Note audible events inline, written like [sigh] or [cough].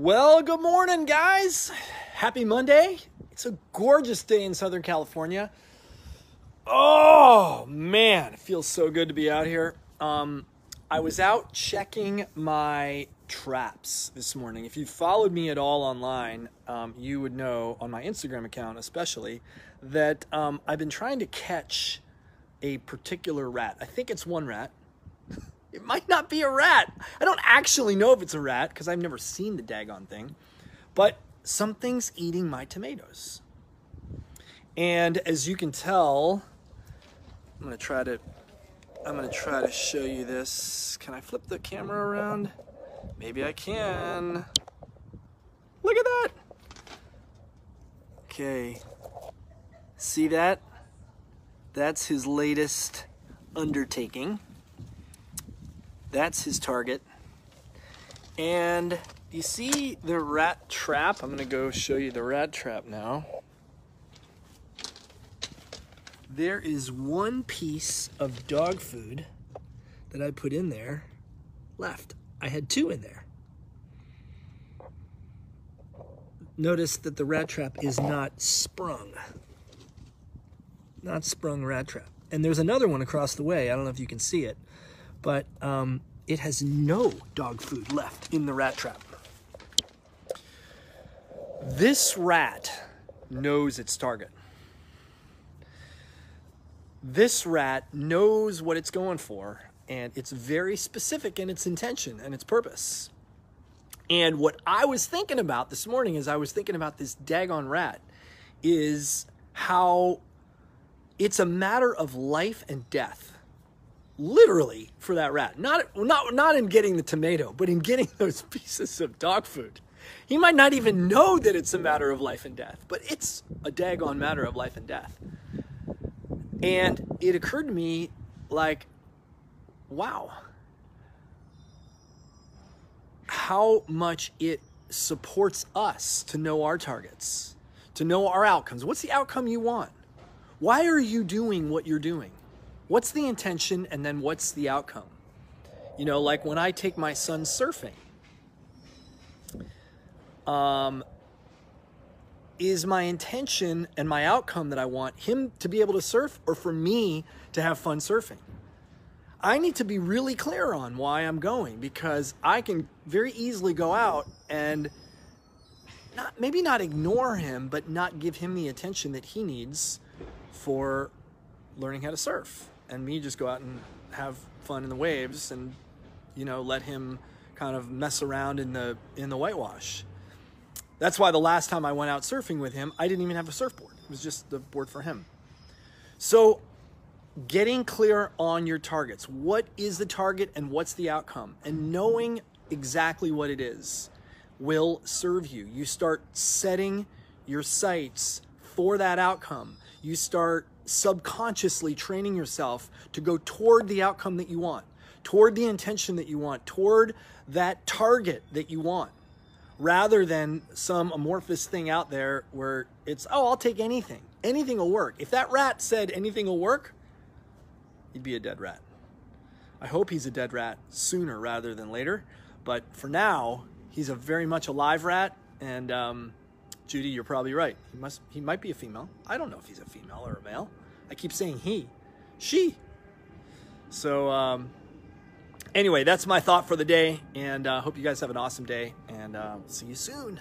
Well, good morning, guys. Happy Monday. It's a gorgeous day in Southern California. Oh, man, it feels so good to be out here. Um, I was out checking my traps this morning. If you followed me at all online, um, you would know on my Instagram account, especially, that um, I've been trying to catch a particular rat. I think it's one rat. It might not be a rat. I don't actually know if it's a rat because I've never seen the daggone thing. But something's eating my tomatoes. And as you can tell, I'm to try to I'm to try to show you this. Can I flip the camera around? Maybe I can. Look at that. Okay. See that? That's his latest undertaking. That's his target. And you see the rat trap? I'm gonna go show you the rat trap now. There is one piece of dog food that I put in there left. I had two in there. Notice that the rat trap is not sprung. Not sprung rat trap. And there's another one across the way. I don't know if you can see it but um, it has no dog food left in the rat trap. This rat knows its target. This rat knows what it's going for, and it's very specific in its intention and its purpose. And what I was thinking about this morning as I was thinking about this daggone rat is how it's a matter of life and death literally for that rat. Not not not in getting the tomato, but in getting [laughs] those pieces of dog food. He might not even know that it's a matter of life and death, but it's a daggone matter of life and death. And it occurred to me like, wow, how much it supports us to know our targets, to know our outcomes. What's the outcome you want? Why are you doing what you're doing? What's the intention and then what's the outcome? You know, like when I take my son surfing, um, is my intention and my outcome that I want him to be able to surf or for me to have fun surfing? I need to be really clear on why I'm going because I can very easily go out and not maybe not ignore him, but not give him the attention that he needs for learning how to surf and me just go out and have fun in the waves and you know let him kind of mess around in the in the whitewash. That's why the last time I went out surfing with him, I didn't even have a surfboard. It was just the board for him. So getting clear on your targets. What is the target and what's the outcome? And knowing exactly what it is will serve you. You start setting your sights for that outcome. You start subconsciously training yourself to go toward the outcome that you want, toward the intention that you want, toward that target that you want, rather than some amorphous thing out there where it's, oh, I'll take anything. Anything will work. If that rat said anything will work, he'd be a dead rat. I hope he's a dead rat sooner rather than later. But for now, he's a very much alive rat, and um, Judy, you're probably right. He must he might be a female. I don't know if he's a female or a male. I keep saying he. She. So um, anyway, that's my thought for the day, and uh, hope you guys have an awesome day, and uh, see you soon.